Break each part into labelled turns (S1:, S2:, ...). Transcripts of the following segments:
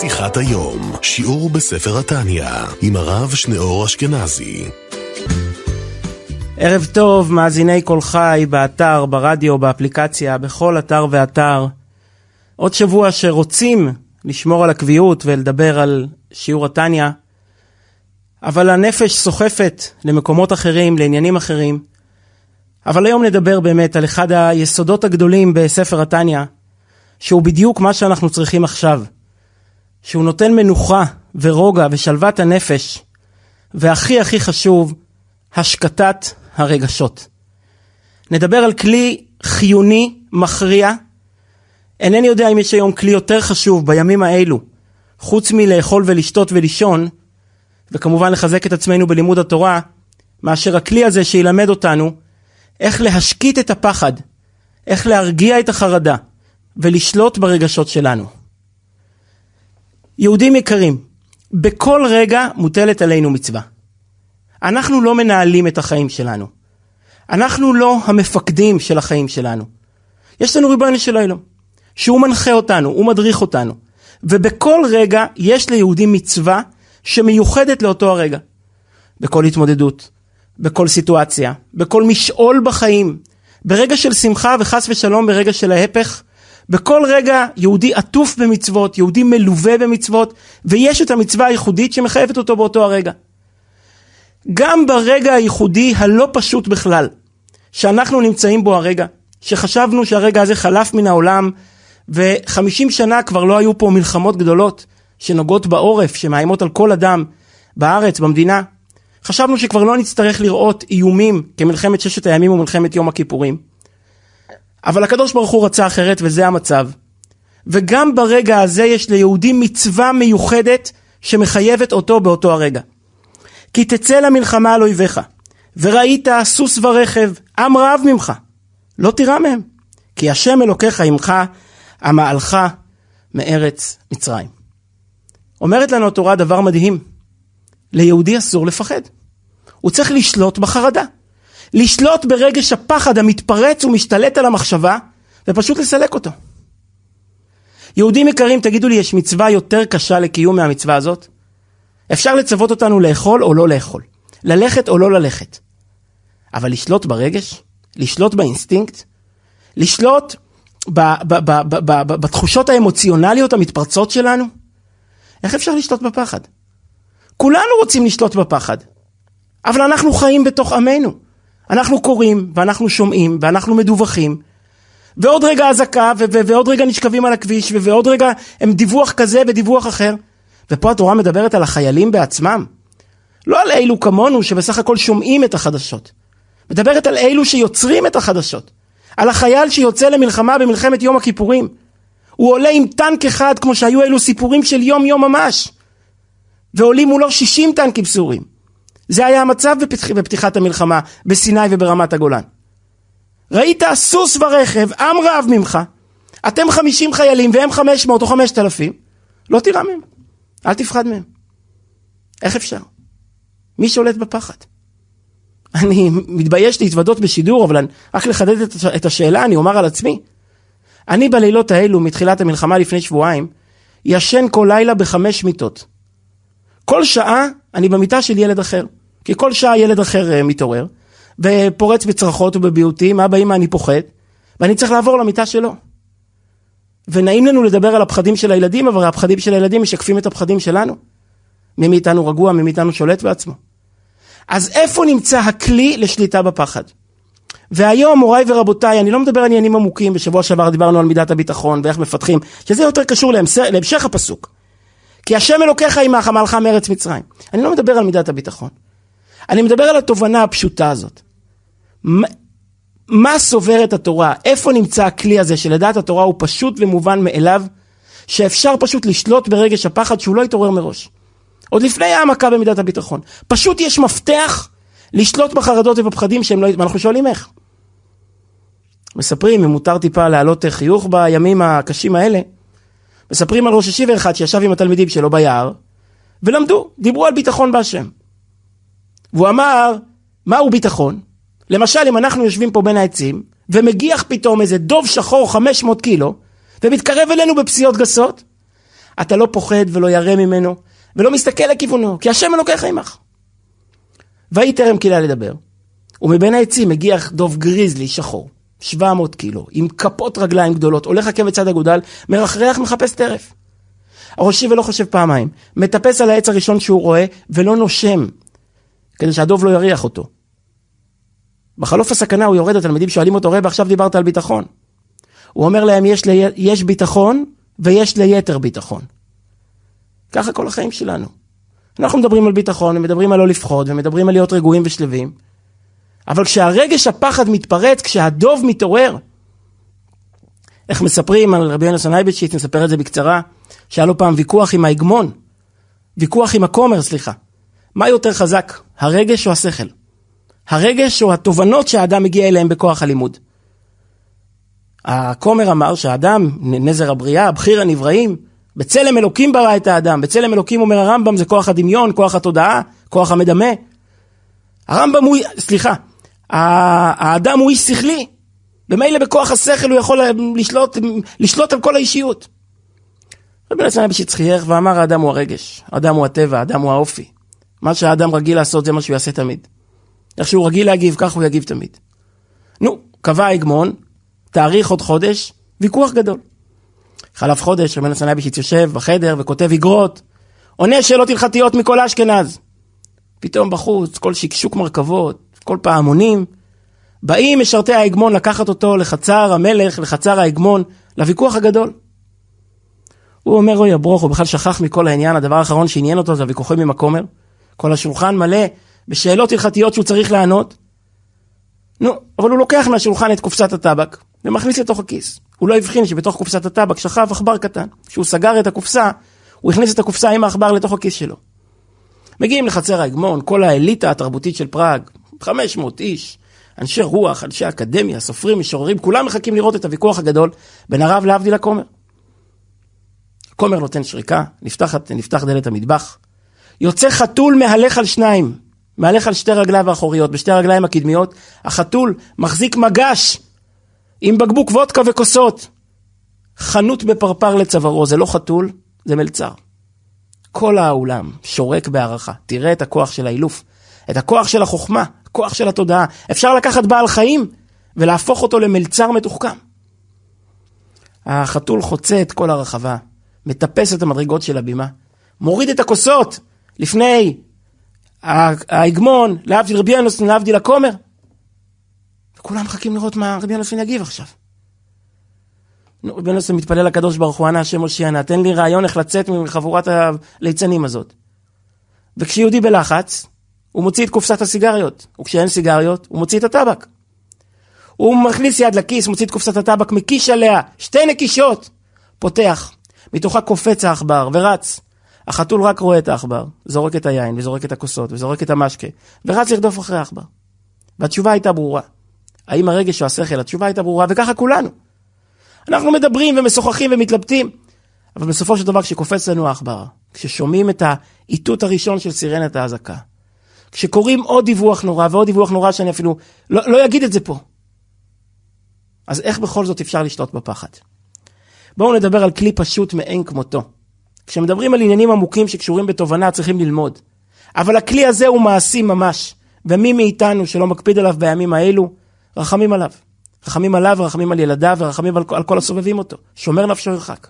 S1: שיחת היום, שיעור בספר התניא, עם הרב שניאור אשכנזי.
S2: ערב טוב, מאזיני קול חי, באתר, ברדיו, באפליקציה, בכל אתר ואתר. עוד שבוע שרוצים לשמור על הקביעות ולדבר על שיעור התניא, אבל הנפש סוחפת למקומות אחרים, לעניינים אחרים. אבל היום נדבר באמת על אחד היסודות הגדולים בספר התניא, שהוא בדיוק מה שאנחנו צריכים עכשיו. שהוא נותן מנוחה ורוגע ושלוות הנפש, והכי הכי חשוב, השקטת הרגשות. נדבר על כלי חיוני, מכריע. אינני יודע אם יש היום כלי יותר חשוב בימים האלו, חוץ מלאכול ולשתות ולישון, וכמובן לחזק את עצמנו בלימוד התורה, מאשר הכלי הזה שילמד אותנו איך להשקיט את הפחד, איך להרגיע את החרדה ולשלוט ברגשות שלנו. יהודים יקרים, בכל רגע מוטלת עלינו מצווה. אנחנו לא מנהלים את החיים שלנו. אנחנו לא המפקדים של החיים שלנו. יש לנו ריבונו של עולם, שהוא מנחה אותנו, הוא מדריך אותנו. ובכל רגע יש ליהודים מצווה שמיוחדת לאותו הרגע. בכל התמודדות, בכל סיטואציה, בכל משעול בחיים, ברגע של שמחה וחס ושלום ברגע של ההפך, בכל רגע יהודי עטוף במצוות, יהודי מלווה במצוות, ויש את המצווה הייחודית שמחייבת אותו באותו הרגע. גם ברגע הייחודי הלא פשוט בכלל, שאנחנו נמצאים בו הרגע, שחשבנו שהרגע הזה חלף מן העולם, וחמישים שנה כבר לא היו פה מלחמות גדולות שנוגעות בעורף, שמאיימות על כל אדם בארץ, במדינה. חשבנו שכבר לא נצטרך לראות איומים כמלחמת ששת הימים ומלחמת יום הכיפורים. אבל הקדוש ברוך הוא רצה אחרת וזה המצב. וגם ברגע הזה יש ליהודי מצווה מיוחדת שמחייבת אותו באותו הרגע. כי תצא למלחמה על אויביך, וראית סוס ורכב, עם רב ממך, לא תירא מהם, כי השם אלוקיך עמך, המעלך מארץ מצרים. אומרת לנו התורה דבר מדהים, ליהודי אסור לפחד, הוא צריך לשלוט בחרדה. לשלוט ברגש הפחד המתפרץ ומשתלט על המחשבה, ופשוט לסלק אותו. יהודים יקרים, תגידו לי, יש מצווה יותר קשה לקיום מהמצווה הזאת? אפשר לצוות אותנו לאכול או לא לאכול, ללכת או לא ללכת. אבל לשלוט ברגש? לשלוט באינסטינקט? לשלוט ב- ב- ב- בתחושות האמוציונליות המתפרצות שלנו? איך אפשר לשלוט בפחד? כולנו רוצים לשלוט בפחד, אבל אנחנו חיים בתוך עמנו. אנחנו קוראים, ואנחנו שומעים, ואנחנו מדווחים, ועוד רגע אזעקה, ועוד רגע נשכבים על הכביש, ועוד רגע הם דיווח כזה ודיווח אחר. ופה התורה מדברת על החיילים בעצמם. לא על אלו כמונו שבסך הכל שומעים את החדשות. מדברת על אלו שיוצרים את החדשות. על החייל שיוצא למלחמה במלחמת יום הכיפורים. הוא עולה עם טנק אחד כמו שהיו אלו סיפורים של יום יום ממש. ועולים מולו 60 טנקים סורים. זה היה המצב בפתח, בפתיחת המלחמה בסיני וברמת הגולן. ראית סוס ורכב, עם רב ממך, אתם חמישים חיילים והם חמש מאות או חמשת אלפים, לא תירא מהם, אל תפחד מהם. איך אפשר? מי שולט בפחד? אני מתבייש להתוודות בשידור, אבל רק לחדד את השאלה, אני אומר על עצמי. אני בלילות האלו, מתחילת המלחמה לפני שבועיים, ישן כל לילה בחמש מיטות. כל שעה אני במיטה של ילד אחר. כי כל שעה ילד אחר אה, מתעורר, ופורץ בצרחות ובביוטים, אבא אמא אני פוחד, ואני צריך לעבור למיטה שלו. ונעים לנו לדבר על הפחדים של הילדים, אבל הפחדים של הילדים משקפים את הפחדים שלנו. מי מאיתנו רגוע, מי מאיתנו שולט בעצמו. אז איפה נמצא הכלי לשליטה בפחד? והיום, מוריי ורבותיי, אני לא מדבר על עניינים עמוקים, בשבוע שעבר דיברנו על מידת הביטחון ואיך מפתחים, שזה יותר קשור להמשך, להמשך הפסוק. כי השם אלוקיך עמך, מלך מארץ מצרים. אני לא מדבר על מידת הביטחון. אני מדבר על התובנה הפשוטה הזאת. מה סוברת התורה? איפה נמצא הכלי הזה שלדעת התורה הוא פשוט ומובן מאליו, שאפשר פשוט לשלוט ברגש הפחד שהוא לא יתעורר מראש. עוד לפני העמקה במידת הביטחון. פשוט יש מפתח לשלוט בחרדות ובפחדים שהם לא... ואנחנו שואלים איך. מספרים, אם מותר טיפה להעלות חיוך בימים הקשים האלה, מספרים על ראש השיבר אחד שישב עם התלמידים שלו ביער, ולמדו, דיברו על ביטחון בהשם. והוא אמר, מהו ביטחון? למשל, אם אנחנו יושבים פה בין העצים, ומגיח פתאום איזה דוב שחור 500 קילו, ומתקרב אלינו בפסיעות גסות, אתה לא פוחד ולא ירא ממנו, ולא מסתכל לכיוונו, כי השם אלוקיך עמך. ויהי טרם קהילה לדבר, ומבין העצים הגיח דוב גריזלי שחור, 700 קילו, עם כפות רגליים גדולות, הולך עקב בצד אגודל, מרחרח מחפש טרף. הראשי ולא חושב פעמיים, מטפס על העץ הראשון שהוא רואה, ולא נושם, כדי שהדוב לא יריח אותו. בחלוף הסכנה הוא יורד, התלמידים שואלים אותו, רב, עכשיו דיברת על ביטחון. הוא אומר להם, יש, לי, יש ביטחון ויש ליתר ביטחון. ככה כל החיים שלנו. אנחנו מדברים על ביטחון, ומדברים על לא לפחוד, ומדברים על להיות רגועים ושלווים. אבל כשהרגש הפחד מתפרץ, כשהדוב מתעורר, איך מספרים על רבי יונס אייבשיץ, נספר את זה בקצרה, שהיה לו פעם ויכוח עם ההגמון, ויכוח עם הכומר, סליחה. מה יותר חזק, הרגש או השכל? הרגש או התובנות שהאדם מגיע אליהם בכוח הלימוד. הכומר אמר שהאדם, נזר הבריאה, בחיר הנבראים, בצלם אלוקים ברא את האדם, בצלם אלוקים אומר הרמב"ם זה כוח הדמיון, כוח התודעה, כוח המדמה. הרמב"ם הוא, סליחה, האדם הוא איש שכלי, במילא בכוח השכל הוא יכול לשלוט, לשלוט על כל האישיות. רבי נצן אבישיץ חייך ואמר האדם הוא הרגש, האדם הוא הטבע, האדם הוא האופי. מה שהאדם רגיל לעשות זה מה שהוא יעשה תמיד. איך שהוא רגיל להגיב, כך הוא יגיב תמיד. נו, קבע ההגמון, תאריך עוד חודש, ויכוח גדול. חלף חודש, רבי נתן אבישיץ יושב בחדר וכותב איגרות, עונה שאלות הלכתיות מכל אשכנז. פתאום בחוץ, כל שקשוק מרכבות, כל פעמונים, באים משרתי ההגמון לקחת אותו לחצר המלך, לחצר ההגמון, לוויכוח הגדול. הוא אומר, אוי הברוך, הוא בכלל שכח מכל העניין, הדבר האחרון שעניין אותו זה הוויכוחים עם הכומר. כל השולחן מלא בשאלות הלכתיות שהוא צריך לענות. נו, אבל הוא לוקח מהשולחן את קופסת הטבק ומכניס לתוך הכיס. הוא לא הבחין שבתוך קופסת הטבק שכב עכבר קטן. כשהוא סגר את הקופסה, הוא הכניס את הקופסה עם העכבר לתוך הכיס שלו. מגיעים לחצר ההגמון, כל האליטה התרבותית של פראג, 500 איש, אנשי רוח, אנשי אקדמיה, סופרים, משוררים, כולם מחכים לראות את הוויכוח הגדול בין הרב להבדיל הכומר. הכומר נותן שריקה, נפתחת, נפתח דלת המטבח, יוצא חתול מהלך על שניים, מהלך על שתי רגליו האחוריות, בשתי הרגליים הקדמיות, החתול מחזיק מגש עם בקבוק וודקה וכוסות. חנות בפרפר לצווארו, זה לא חתול, זה מלצר. כל האולם שורק בהערכה. תראה את הכוח של האילוף, את הכוח של החוכמה, הכוח של התודעה. אפשר לקחת בעל חיים ולהפוך אותו למלצר מתוחכם. החתול חוצה את כל הרחבה, מטפס את המדרגות של הבימה, מוריד את הכוסות לפני ההגמון, להבדיל רבי ינוסון, להבדיל הכומר. וכולם מחכים לראות מה רבי ינוסון יגיב עכשיו. נו, רבי ינוסון מתפלל לקדוש ברוך הוא, אנא השם הושיענה, תן לי רעיון איך לצאת מחבורת הליצנים הזאת. וכשיהודי בלחץ, הוא מוציא את קופסת הסיגריות, וכשאין סיגריות, הוא מוציא את הטבק. הוא מכניס יד לכיס, מוציא את קופסת הטבק, מקיש עליה, שתי נקישות, פותח, מתוכה קופץ העכבר ורץ. החתול רק רואה את העכבר, זורק את היין וזורק את הכוסות וזורק את המשקה, ורץ לרדוף אחרי העכבר. והתשובה הייתה ברורה. האם הרגש או השכל? התשובה הייתה ברורה, וככה כולנו. אנחנו מדברים ומשוחחים ומתלבטים, אבל בסופו של דבר כשקופץ לנו העכבר, כששומעים את האיתות הראשון של סירנת האזעקה, כשקוראים עוד דיווח נורא ועוד דיווח נורא שאני אפילו לא, לא אגיד את זה פה, אז איך בכל זאת אפשר לשתות בפחד? בואו נדבר על כלי פשוט מאין כמותו. כשמדברים על עניינים עמוקים שקשורים בתובנה צריכים ללמוד. אבל הכלי הזה הוא מעשי ממש, ומי מאיתנו שלא מקפיד עליו בימים האלו, רחמים עליו. רחמים עליו ורחמים על ילדיו ורחמים על, על כל הסובבים אותו. שומר נפשו ירחק.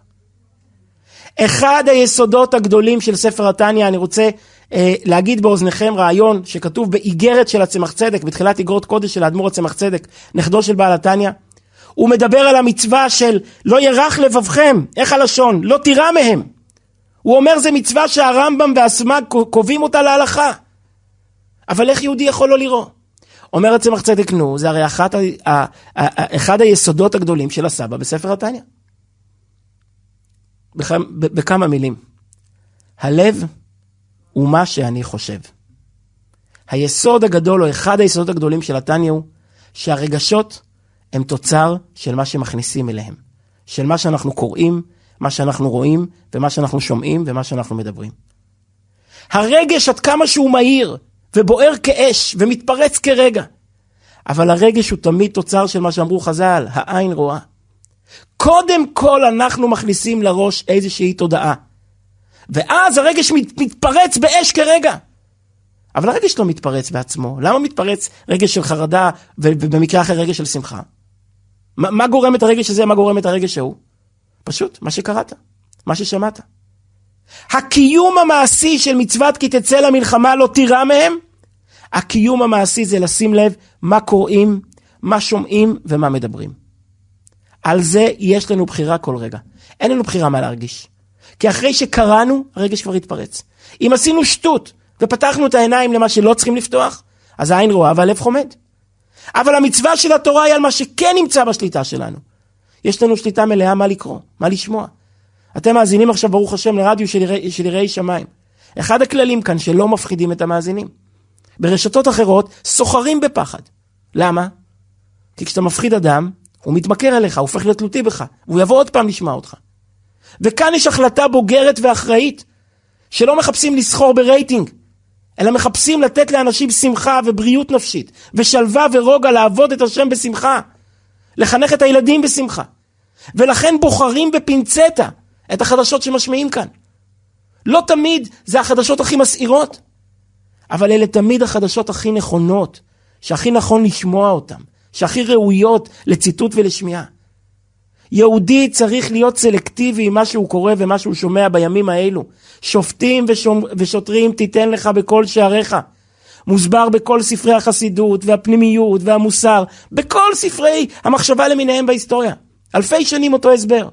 S2: אחד היסודות הגדולים של ספר התניא, אני רוצה אה, להגיד באוזניכם רעיון שכתוב באיגרת של הצמח צדק, בתחילת איגרות קודש של האדמו"ר הצמח צדק, נכדו של בעל התניא. הוא מדבר על המצווה של לא ירח לבבכם, איך הלשון? לא תירא מהם. הוא אומר זה מצווה שהרמב"ם והסמ"ג קובעים אותה להלכה. אבל איך יהודי יכול לא לראות? אומר הצמח צדק נו, זה הרי אחת, ה, ה, ה, אחד היסודות הגדולים של הסבא בספר התניא. בכמה מילים. הלב הוא מה שאני חושב. היסוד הגדול, או אחד היסודות הגדולים של התניא הוא שהרגשות הם תוצר של מה שמכניסים אליהם. של מה שאנחנו קוראים, מה שאנחנו רואים, ומה שאנחנו שומעים, ומה שאנחנו מדברים. הרגש, עד כמה שהוא מהיר, ובוער כאש, ומתפרץ כרגע. אבל הרגש הוא תמיד תוצר של מה שאמרו חז"ל, העין רואה. קודם כל אנחנו מכניסים לראש איזושהי תודעה. ואז הרגש מת, מתפרץ באש כרגע. אבל הרגש לא מתפרץ בעצמו. למה מתפרץ רגש של חרדה ובמקרה אחר רגש של שמחה? מה, מה גורם את הרגש הזה, מה גורם את הרגש ההוא? פשוט, מה שקראת, מה ששמעת. הקיום המעשי של מצוות כי תצא למלחמה לא תירא מהם, הקיום המעשי זה לשים לב מה קוראים, מה שומעים ומה מדברים. על זה יש לנו בחירה כל רגע. אין לנו בחירה מה להרגיש. כי אחרי שקראנו, הרגש כבר התפרץ. אם עשינו שטות ופתחנו את העיניים למה שלא צריכים לפתוח, אז העין רואה והלב חומד. אבל המצווה של התורה היא על מה שכן נמצא בשליטה שלנו. יש לנו שליטה מלאה מה לקרוא, מה לשמוע. אתם מאזינים עכשיו, ברוך השם, לרדיו של יראי, שמיים. אחד הכללים כאן שלא מפחידים את המאזינים. ברשתות אחרות סוחרים בפחד. למה? כי כשאתה מפחיד אדם, הוא מתמכר אליך, הוא הופך להיות תלותי בך, והוא יבוא עוד פעם לשמוע אותך. וכאן יש החלטה בוגרת ואחראית, שלא מחפשים לסחור ברייטינג, אלא מחפשים לתת לאנשים שמחה ובריאות נפשית, ושלווה ורוגע לעבוד את השם בשמחה, לחנך את הילדים בשמחה. ולכן בוחרים בפינצטה את החדשות שמשמיעים כאן. לא תמיד זה החדשות הכי מסעירות, אבל אלה תמיד החדשות הכי נכונות, שהכי נכון לשמוע אותן, שהכי ראויות לציטוט ולשמיעה. יהודי צריך להיות סלקטיבי עם מה שהוא קורא ומה שהוא שומע בימים האלו. שופטים ושומר, ושוטרים תיתן לך בכל שעריך. מוסבר בכל ספרי החסידות והפנימיות והמוסר, בכל ספרי המחשבה למיניהם בהיסטוריה. אלפי שנים אותו הסבר.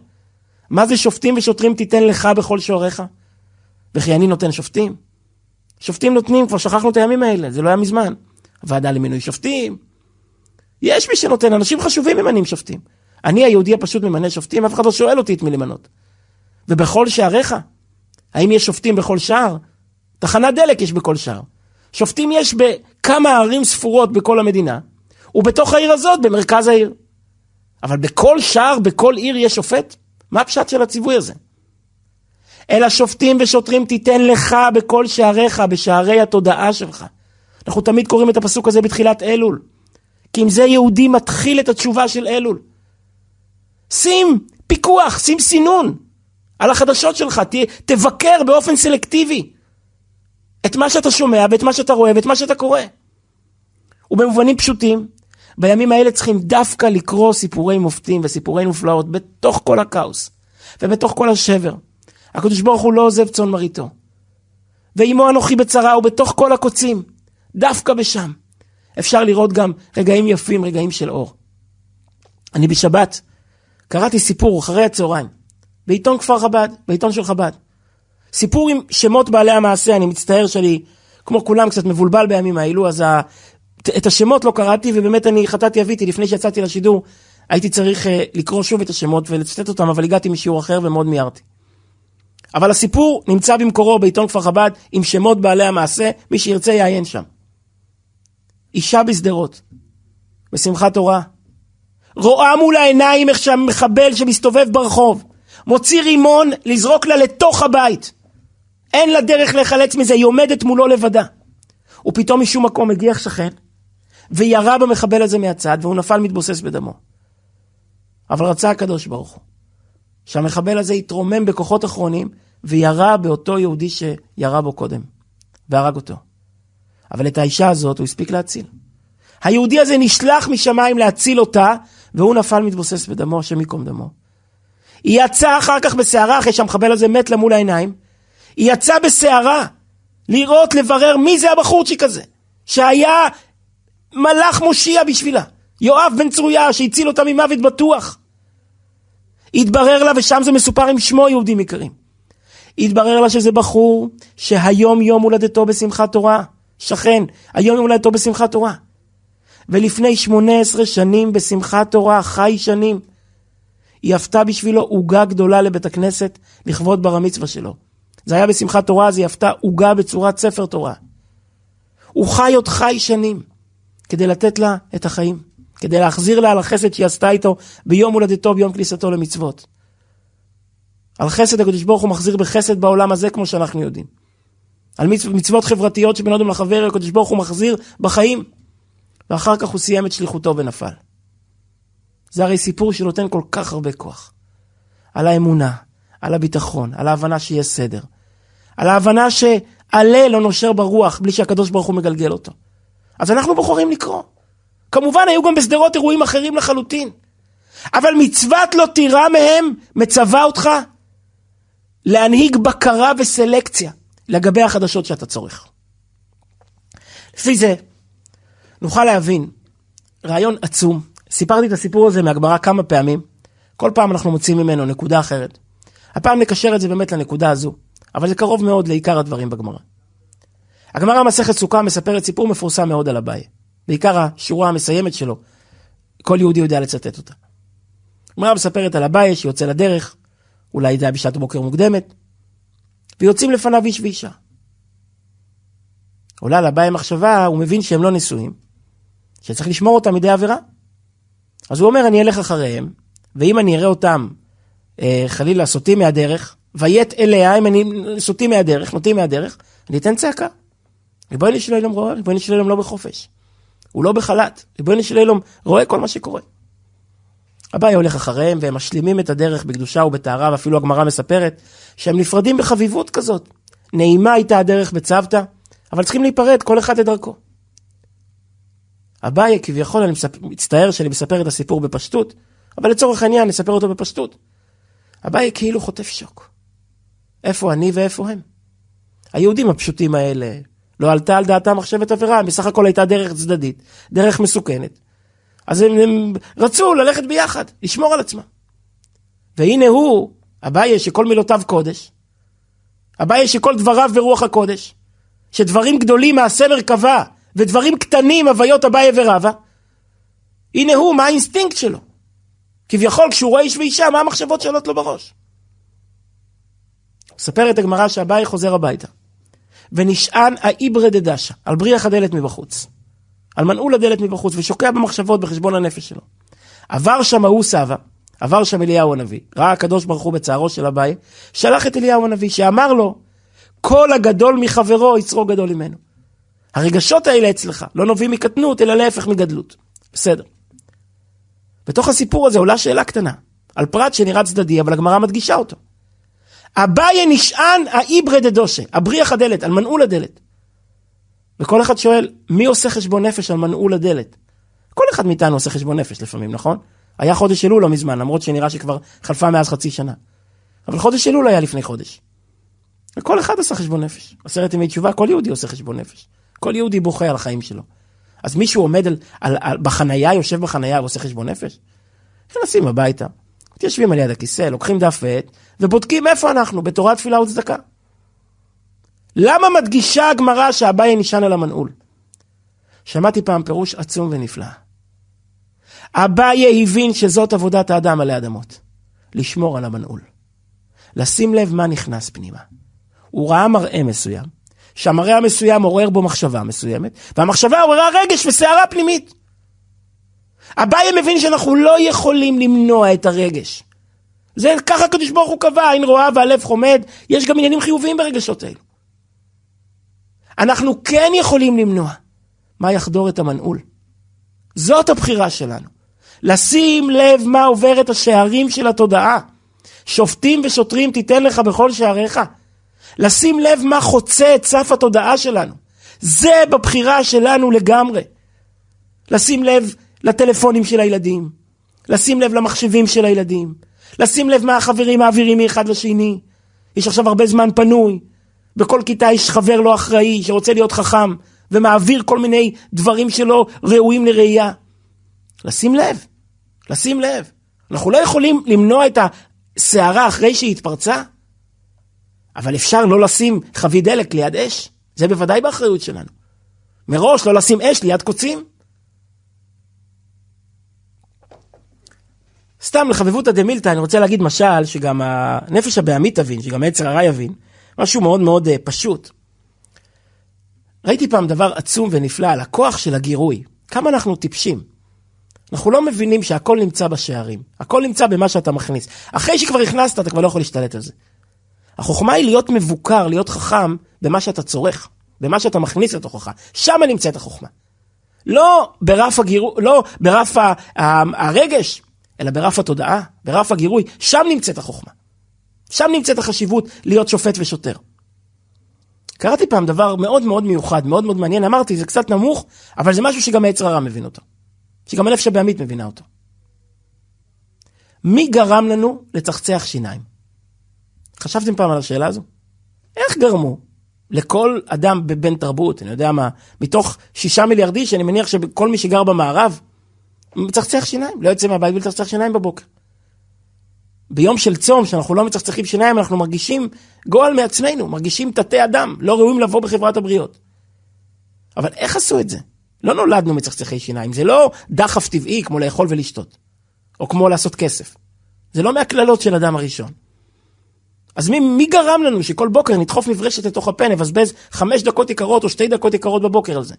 S2: מה זה שופטים ושוטרים תיתן לך בכל שעריך? וכי אני נותן שופטים? שופטים נותנים, כבר שכחנו את הימים האלה, זה לא היה מזמן. הוועדה למינוי שופטים. יש מי שנותן, אנשים חשובים ממנים שופטים. אני היהודי הפשוט ממנה שופטים, אף אחד לא שואל אותי את מי למנות. ובכל שעריך, האם יש שופטים בכל שער? תחנת דלק יש בכל שער. שופטים יש בכמה ערים ספורות בכל המדינה, ובתוך העיר הזאת, במרכז העיר. אבל בכל שער, בכל עיר יש שופט? מה הפשט של הציווי הזה? אלא שופטים ושוטרים תיתן לך בכל שעריך, בשערי התודעה שלך. אנחנו תמיד קוראים את הפסוק הזה בתחילת אלול. כי אם זה יהודי מתחיל את התשובה של אלול. שים פיקוח, שים סינון על החדשות שלך, ת, תבקר באופן סלקטיבי את מה שאתה שומע ואת מה שאתה רואה ואת מה שאתה קורא. ובמובנים פשוטים, בימים האלה צריכים דווקא לקרוא סיפורי מופתים וסיפורי מופלאות בתוך כל הכאוס ובתוך כל השבר. הקדוש ברוך הוא לא עוזב צאן מרעיתו. ועמו אנוכי בצרה ובתוך כל הקוצים, דווקא בשם. אפשר לראות גם רגעים יפים, רגעים של אור. אני בשבת קראתי סיפור אחרי הצהריים, בעיתון כפר חב"ד, בעיתון של חב"ד. סיפור עם שמות בעלי המעשה, אני מצטער שאני, כמו כולם, קצת מבולבל בימים האלו, אז ה... את השמות לא קראתי, ובאמת אני חטאתי אביתי, לפני שיצאתי לשידור, הייתי צריך uh, לקרוא שוב את השמות ולצטט אותם, אבל הגעתי משיעור אחר ומאוד מיהרתי. אבל הסיפור נמצא במקורו בעיתון כפר חב"ד עם שמות בעלי המעשה, מי שירצה יעיין שם. אישה בשדרות, בשמחת תורה, רואה מול העיניים איך שהמחבל שמסתובב ברחוב, מוציא רימון לזרוק לה לתוך הבית. אין לה דרך להיחלץ מזה, היא עומדת מולו לבדה. ופתאום משום מקום הגיח שכן, וירה במחבל הזה מהצד, והוא נפל מתבוסס בדמו. אבל רצה הקדוש ברוך הוא, שהמחבל הזה יתרומם בכוחות אחרונים, וירה באותו יהודי שירה בו קודם, והרג אותו. אבל את האישה הזאת הוא הספיק להציל. היהודי הזה נשלח משמיים להציל אותה, והוא נפל מתבוסס בדמו, השם ייקום דמו. היא יצאה אחר כך בסערה, אחרי שהמחבל הזה מת לה מול העיניים, היא יצאה בסערה לראות, לברר מי זה הבחורצ'יק הזה, שהיה מלאך מושיע בשבילה. יואב בן צרויה, שהציל אותה ממוות בטוח. התברר לה, ושם זה מסופר עם שמו יהודים יקרים. התברר לה שזה בחור שהיום יום הולדתו בשמחת תורה. שכן, היום יום הולדתו בשמחת תורה. ולפני 18 שנים בשמחת תורה, חי שנים, היא עפתה בשבילו עוגה גדולה לבית הכנסת לכבוד בר המצווה שלו. זה היה בשמחת תורה, אז היא עפתה עוגה בצורת ספר תורה. הוא חי עוד חי שנים כדי לתת לה את החיים, כדי להחזיר לה על החסד שהיא עשתה איתו ביום הולדתו, ביום כניסתו למצוות. על חסד הקדוש ברוך הוא מחזיר בחסד בעולם הזה כמו שאנחנו יודעים. על מצוות חברתיות שבין אדם לחבר, הקדוש ברוך הוא מחזיר בחיים. ואחר כך הוא סיים את שליחותו ונפל. זה הרי סיפור שנותן כל כך הרבה כוח. על האמונה, על הביטחון, על ההבנה שיש סדר. על ההבנה שעלה לא נושר ברוח בלי שהקדוש ברוך הוא מגלגל אותו. אז אנחנו בוחרים לקרוא. כמובן היו גם בשדרות אירועים אחרים לחלוטין. אבל מצוות לא תירא מהם מצווה אותך להנהיג בקרה וסלקציה לגבי החדשות שאתה צורך. לפי זה נוכל להבין רעיון עצום. סיפרתי את הסיפור הזה מהגמרא כמה פעמים. כל פעם אנחנו מוצאים ממנו נקודה אחרת. הפעם נקשר את זה באמת לנקודה הזו, אבל זה קרוב מאוד לעיקר הדברים בגמרא. הגמרא מסכת סוכה מספרת סיפור מפורסם מאוד על אביי. בעיקר השורה המסיימת שלו, כל יהודי יודע לצטט אותה. הגמרא מספרת על אביי שיוצא לדרך, אולי זה היה בשעת בוקר מוקדמת, ויוצאים לפניו איש ואישה. עולה לאביי מחשבה, הוא מבין שהם לא נשואים, שצריך לשמור אותם מידי עבירה. אז הוא אומר, אני אלך אחריהם, ואם אני אראה אותם אה, חלילה סוטים מהדרך, ויית אליה, אם אני סוטים מהדרך, נוטים מהדרך, אני אתן צעקה. ריבונו של עולם רואה, ריבונו של עולם לא בחופש. הוא לא בחל"ת. ריבונו של עולם רואה כל מה שקורה. אביי הולך אחריהם והם משלימים את הדרך בקדושה ובטהרה, ואפילו הגמרא מספרת שהם נפרדים בחביבות כזאת. נעימה הייתה הדרך בצוותא, אבל צריכים להיפרד, כל אחד לדרכו. אביי כביכול, אני מצטער שאני מספר את הסיפור בפשטות, אבל לצורך העניין נספר אותו בפשטות. אביי כאילו חוטף שוק. איפה אני ואיפה הם? היהודים הפשוטים האלה, לא עלתה על דעתם מחשבת עבירה, בסך הכל הייתה דרך צדדית, דרך מסוכנת. אז הם, הם רצו ללכת ביחד, לשמור על עצמם. והנה הוא, אביי שכל מילותיו קודש, אביי שכל דבריו ברוח הקודש, שדברים גדולים מעשה מרכבה, ודברים קטנים הוויות אביי ורבא, הנה הוא, מה האינסטינקט שלו? כביכול, כשהוא רואה איש ואישה, מה המחשבות שעולות לו בראש? מספרת הגמרא שאביי חוזר הביתה. ונשען אעיברא דדשא, על בריח הדלת מבחוץ. על מנעול הדלת מבחוץ, ושוקע במחשבות בחשבון הנפש שלו. עבר שם ההוא סבא, עבר שם אליהו הנביא, ראה הקדוש ברוך הוא בצערו של אביי, שלח את אליהו הנביא, שאמר לו, כל הגדול מחברו יצרו גדול ממנו. הרגשות האלה אצלך לא נובעים מקטנות, אלא להפך מגדלות. בסדר. בתוך הסיפור הזה עולה שאלה קטנה, על פרט שנראה צדדי, אבל הגמרא מדגישה אותו. אביי נשען האיברא דדושה, הבריח הדלת, על מנעול הדלת. וכל אחד שואל, מי עושה חשבון נפש על מנעול הדלת? כל אחד מאיתנו עושה חשבון נפש לפעמים, נכון? היה חודש אלול לא מזמן, למרות שנראה שכבר חלפה מאז חצי שנה. אבל חודש אלול היה לפני חודש. וכל אחד עושה חשבון נפש. עשרת ימי תשובה, כל יהודי עושה חשבון נפש. כל יהודי בוכה על החיים שלו. אז מישהו עומד על, על, על, בחנייה, יושב בחנייה ועושה חשבון נפש? נכנסים הביתה, מתיישבים על יד הכיסא, לוקחים דף ועט, ובודקים איפה אנחנו, בתורת תפילה וצדקה. למה מדגישה הגמרא שאביי נשען על המנעול? שמעתי פעם פירוש עצום ונפלא. אביי הבין שזאת עבודת האדם עלי אדמות. לשמור על המנעול. לשים לב מה נכנס פנימה. הוא ראה מראה מסוים, שהמראה המסוים עורר בו מחשבה מסוימת, והמחשבה עוררה רגש וסערה פנימית. אביי מבין שאנחנו לא יכולים למנוע את הרגש. זה ככה הקדוש ברוך הוא קבע, עין רואה והלב חומד, יש גם עניינים חיוביים ברגשות האלו. אנחנו כן יכולים למנוע מה יחדור את המנעול. זאת הבחירה שלנו. לשים לב מה עובר את השערים של התודעה. שופטים ושוטרים תיתן לך בכל שעריך. לשים לב מה חוצה את סף התודעה שלנו. זה בבחירה שלנו לגמרי. לשים לב לטלפונים של הילדים, לשים לב למחשבים של הילדים, לשים לב מה החברים מעבירים מאחד לשני. יש עכשיו הרבה זמן פנוי, בכל כיתה יש חבר לא אחראי שרוצה להיות חכם ומעביר כל מיני דברים שלא ראויים לראייה. לשים לב, לשים לב. אנחנו לא יכולים למנוע את הסערה אחרי שהיא התפרצה, אבל אפשר לא לשים חבית דלק ליד אש, זה בוודאי באחריות שלנו. מראש לא לשים אש ליד קוצים. סתם לחבבותא דמילתא, אני רוצה להגיד משל, שגם הנפש הבעמית תבין, שגם היצר הרע יבין, משהו מאוד מאוד אה, פשוט. ראיתי פעם דבר עצום ונפלא על הכוח של הגירוי. כמה אנחנו טיפשים. אנחנו לא מבינים שהכל נמצא בשערים. הכל נמצא במה שאתה מכניס. אחרי שכבר הכנסת, אתה כבר לא יכול להשתלט על זה. החוכמה היא להיות מבוקר, להיות חכם במה שאתה צורך, במה שאתה מכניס לתוכך. שם נמצאת החוכמה. לא ברף, הגירו, לא ברף ה, הרגש, אלא ברף התודעה, ברף הגירוי, שם נמצאת החוכמה. שם נמצאת החשיבות להיות שופט ושוטר. קראתי פעם דבר מאוד מאוד מיוחד, מאוד מאוד מעניין, אמרתי, זה קצת נמוך, אבל זה משהו שגם היצר הרע מבין אותו. שגם הנפש הבהמית מבינה אותו. מי גרם לנו לצחצח שיניים? חשבתם פעם על השאלה הזו? איך גרמו לכל אדם בבן תרבות, אני יודע מה, מתוך שישה מיליארד איש, אני מניח שכל מי שגר במערב, מצחצח שיניים, לא יוצא מהבית ולצחצח שיניים בבוקר. ביום של צום, שאנחנו לא מצחצחים שיניים, אנחנו מרגישים גועל מעצמנו, מרגישים תתי אדם, לא ראויים לבוא בחברת הבריות. אבל איך עשו את זה? לא נולדנו מצחצחי שיניים, זה לא דחף טבעי כמו לאכול ולשתות, או כמו לעשות כסף. זה לא מהקללות של אדם הראשון. אז מי, מי גרם לנו שכל בוקר נדחוף מברשת לתוך הפה, נבזבז חמש דקות יקרות או שתי דקות יקרות בבוקר על זה?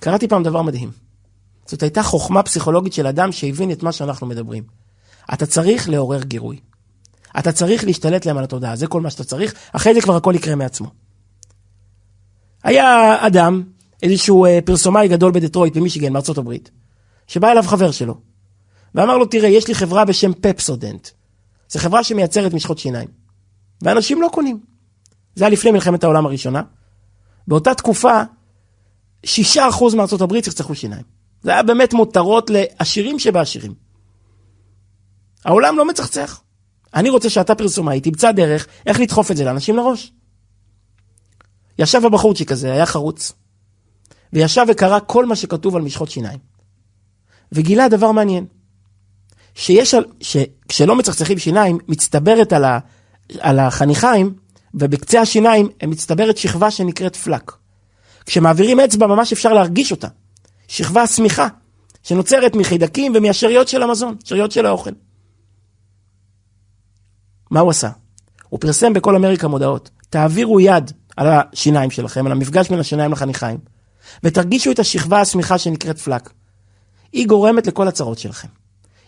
S2: קראתי פעם דבר מדהים. זאת הייתה חוכמה פסיכולוגית של אדם שהבין את מה שאנחנו מדברים. אתה צריך לעורר גירוי. אתה צריך להשתלט להם על התודעה, זה כל מה שאתה צריך, אחרי זה כבר הכל יקרה מעצמו. היה אדם, איזשהו אה, פרסומאי גדול בדטרויט, במישיגן, מארצות הברית, שבא אליו חבר שלו, ואמר לו, תראה, יש לי חברה בשם פפסודנט. זו חברה שמייצרת משחות שיניים. ואנשים לא קונים. זה היה לפני מלחמת העולם הראשונה. באותה תקופה, 6% מארצות הברית צחצחו שיניים. זה היה באמת מותרות לעשירים שבעשירים. העולם לא מצחצח. אני רוצה שאתה פרסומאי, תמצא דרך איך לדחוף את זה לאנשים לראש. ישב הבחורצ'יק הזה, היה חרוץ, וישב וקרא כל מה שכתוב על משחות שיניים. וגילה דבר מעניין, שיש, שכשלא מצחצחים שיניים, מצטברת על, ה, על החניכיים, ובקצה השיניים מצטברת שכבה שנקראת פלק. כשמעבירים אצבע ממש אפשר להרגיש אותה. שכבה סמיכה, שנוצרת מחידקים ומהשאריות של המזון, שאריות של האוכל. מה הוא עשה? הוא פרסם בכל אמריקה מודעות, תעבירו יד על השיניים שלכם, על המפגש בין השיניים לחניכיים, ותרגישו את השכבה הסמיכה שנקראת פלק. היא גורמת לכל הצרות שלכם.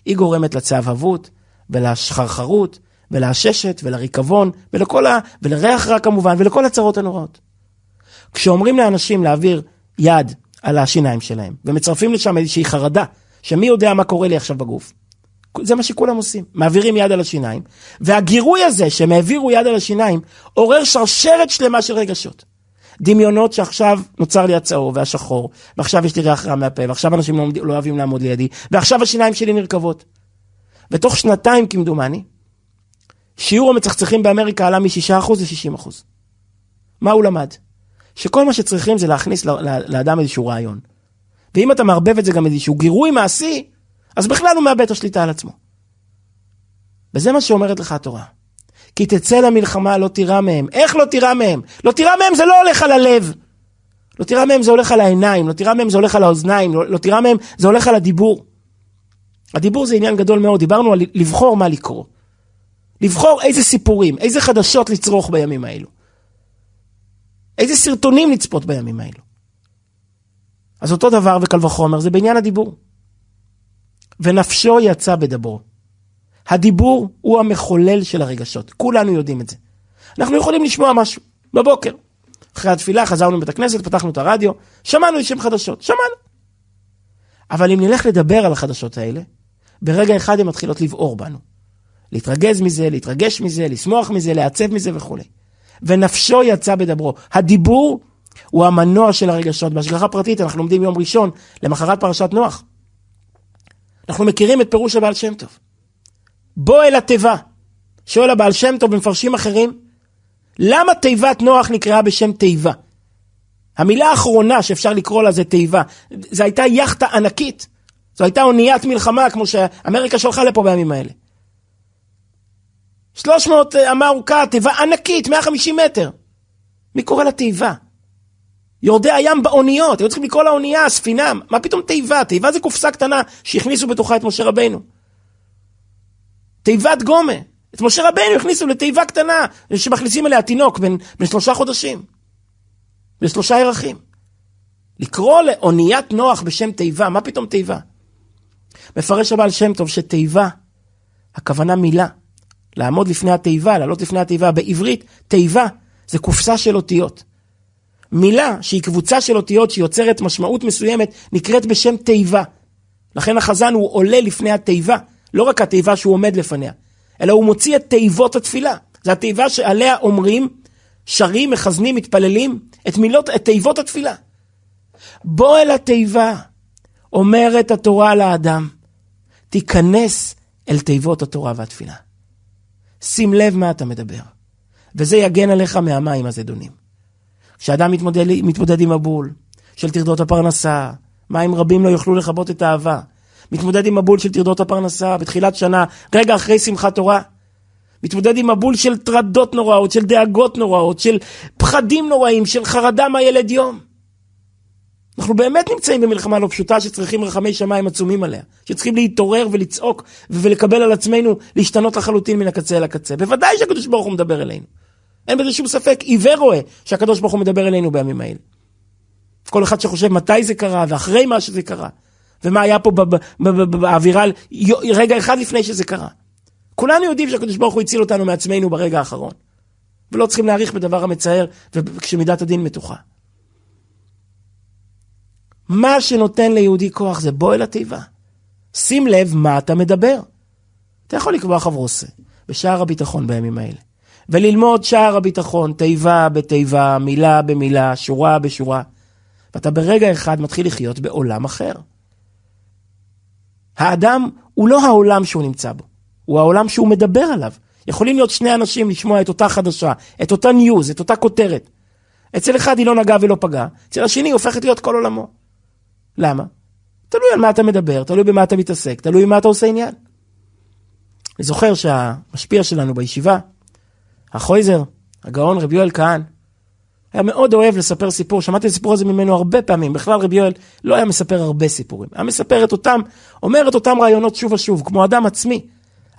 S2: היא גורמת לצהבהבות, ולשחרחרות, ולעששת, ולריקבון, ולכל ה... ולריח רע כמובן, ולכל הצרות הנוראות. כשאומרים לאנשים להעביר יד על השיניים שלהם, ומצרפים לשם איזושהי חרדה, שמי יודע מה קורה לי עכשיו בגוף. זה מה שכולם עושים, מעבירים יד על השיניים, והגירוי הזה שהם העבירו יד על השיניים, עורר שרשרת שלמה של רגשות. דמיונות שעכשיו נוצר לי הצהוב והשחור, ועכשיו יש לי ריח רע מהפה, ועכשיו אנשים לא, לא אוהבים לעמוד לידי, ועכשיו השיניים שלי נרקבות. ותוך שנתיים כמדומני, שיעור המצחצחים באמריקה עלה מ-6% ל-60%. מה הוא למד? שכל מה שצריכים זה להכניס לאדם איזשהו רעיון. ואם אתה מערבב את זה גם איזשהו גירוי מעשי, אז בכלל הוא מאבד את השליטה על עצמו. וזה מה שאומרת לך התורה. כי תצא למלחמה לא תירא מהם. איך לא תירא מהם? לא תירא מהם זה לא הולך על הלב. לא תירא מהם זה הולך על העיניים, לא תירא מהם זה הולך על האוזניים, לא, לא תירא מהם זה הולך על הדיבור. הדיבור זה עניין גדול מאוד, דיברנו על לבחור מה לקרוא. לבחור איזה סיפורים, איזה חדשות לצרוך בימים האלו. איזה סרטונים לצפות בימים האלו. אז אותו דבר וקל וחומר זה בעניין הדיבור. ונפשו יצא בדברו. הדיבור הוא המחולל של הרגשות, כולנו יודעים את זה. אנחנו יכולים לשמוע משהו בבוקר. אחרי התפילה חזרנו מבית הכנסת, פתחנו את הרדיו, שמענו איזשהם חדשות, שמענו. אבל אם נלך לדבר על החדשות האלה, ברגע אחד הן מתחילות לבעור בנו. להתרגז מזה, להתרגש מזה, לשמוח מזה, לעצב מזה וכולי. ונפשו יצא בדברו. הדיבור הוא המנוע של הרגשות. בהשגחה פרטית אנחנו לומדים יום ראשון, למחרת פרשת נוח. אנחנו מכירים את פירוש הבעל שם טוב. בוא אל התיבה. שואל הבעל שם טוב במפרשים אחרים, למה תיבת נוח נקראה בשם תיבה? המילה האחרונה שאפשר לקרוא לה זה תיבה. זו הייתה יאכטה ענקית. זו הייתה אוניית מלחמה כמו שאמריקה שלחה לפה בימים האלה. 300 אמה ארוכה, תיבה ענקית, 150 מטר. מי קורא לה תיבה? יורדי הים באוניות, היו צריכים לקרוא לאונייה, הספינה, מה פתאום תיבה? תיבה זה קופסה קטנה שהכניסו בתוכה את משה רבנו. תיבת גומה. את משה רבנו הכניסו לתיבה קטנה, שמכניסים אליה תינוק בן, בן שלושה חודשים. בשלושה ירחים. לקרוא לאוניית נוח בשם תיבה, מה פתאום תיבה? מפרש הבעל שם טוב שתיבה, הכוונה מילה. לעמוד לפני התיבה, לעלות לפני התיבה. בעברית, תיבה זה קופסה של אותיות. מילה שהיא קבוצה של אותיות שיוצרת משמעות מסוימת נקראת בשם תיבה. לכן החזן הוא עולה לפני התיבה, לא רק התיבה שהוא עומד לפניה, אלא הוא מוציא את תיבות התפילה. זו התיבה שעליה אומרים שרים, מכזנים, מתפללים את מילות, את תיבות התפילה. בוא אל התיבה, אומרת התורה לאדם, תיכנס אל תיבות התורה והתפילה. שים לב מה אתה מדבר, וזה יגן עליך מהמים הזדונים. כשאדם מתמודד, מתמודד עם הבול של טרדות הפרנסה, מים רבים לא יוכלו לכבות את האהבה. מתמודד עם הבול של טרדות הפרנסה בתחילת שנה, רגע אחרי שמחת תורה. מתמודד עם מבול של טרדות נוראות, של דאגות נוראות, של פחדים נוראים, של חרדה מהילד יום. אנחנו באמת נמצאים במלחמה לא פשוטה שצריכים רחמי שמיים עצומים עליה, שצריכים להתעורר ולצעוק ולקבל על עצמנו להשתנות לחלוטין מן הקצה אל הקצה. בוודאי שהקדוש ברוך הוא מדבר אלינו. אין בזה שום ספק, עיוור רואה שהקדוש ברוך הוא מדבר אלינו בימים האלה. כל אחד שחושב מתי זה קרה ואחרי מה שזה קרה, ומה היה פה באווירה רגע אחד לפני שזה קרה. כולנו יודעים שהקדוש ברוך הוא הציל אותנו מעצמנו ברגע האחרון. ולא צריכים להעריך בדבר המצער וכשמידת הדין מתוחה. מה שנותן ליהודי כוח זה בוא אל התיבה. שים לב מה אתה מדבר. אתה יכול לקבוע חברוסה בשער הביטחון בימים האלה. וללמוד שער הביטחון, תיבה בתיבה, מילה במילה, שורה בשורה. ואתה ברגע אחד מתחיל לחיות בעולם אחר. האדם הוא לא העולם שהוא נמצא בו. הוא העולם שהוא מדבר עליו. יכולים להיות שני אנשים לשמוע את אותה חדשה, את אותה ניוז, את אותה כותרת. אצל אחד היא לא נגעה ולא פגעה, אצל השני היא הופכת להיות כל עולמו. למה? תלוי על מה אתה מדבר, תלוי במה אתה מתעסק, תלוי במה אתה עושה עניין. אני זוכר שהמשפיע שלנו בישיבה, החויזר, הגאון רבי יואל כהן, היה מאוד אוהב לספר סיפור, שמעתי את הסיפור הזה ממנו הרבה פעמים, בכלל רבי יואל לא היה מספר הרבה סיפורים, היה מספר את אותם, אומר את אותם רעיונות שוב ושוב, כמו אדם עצמי,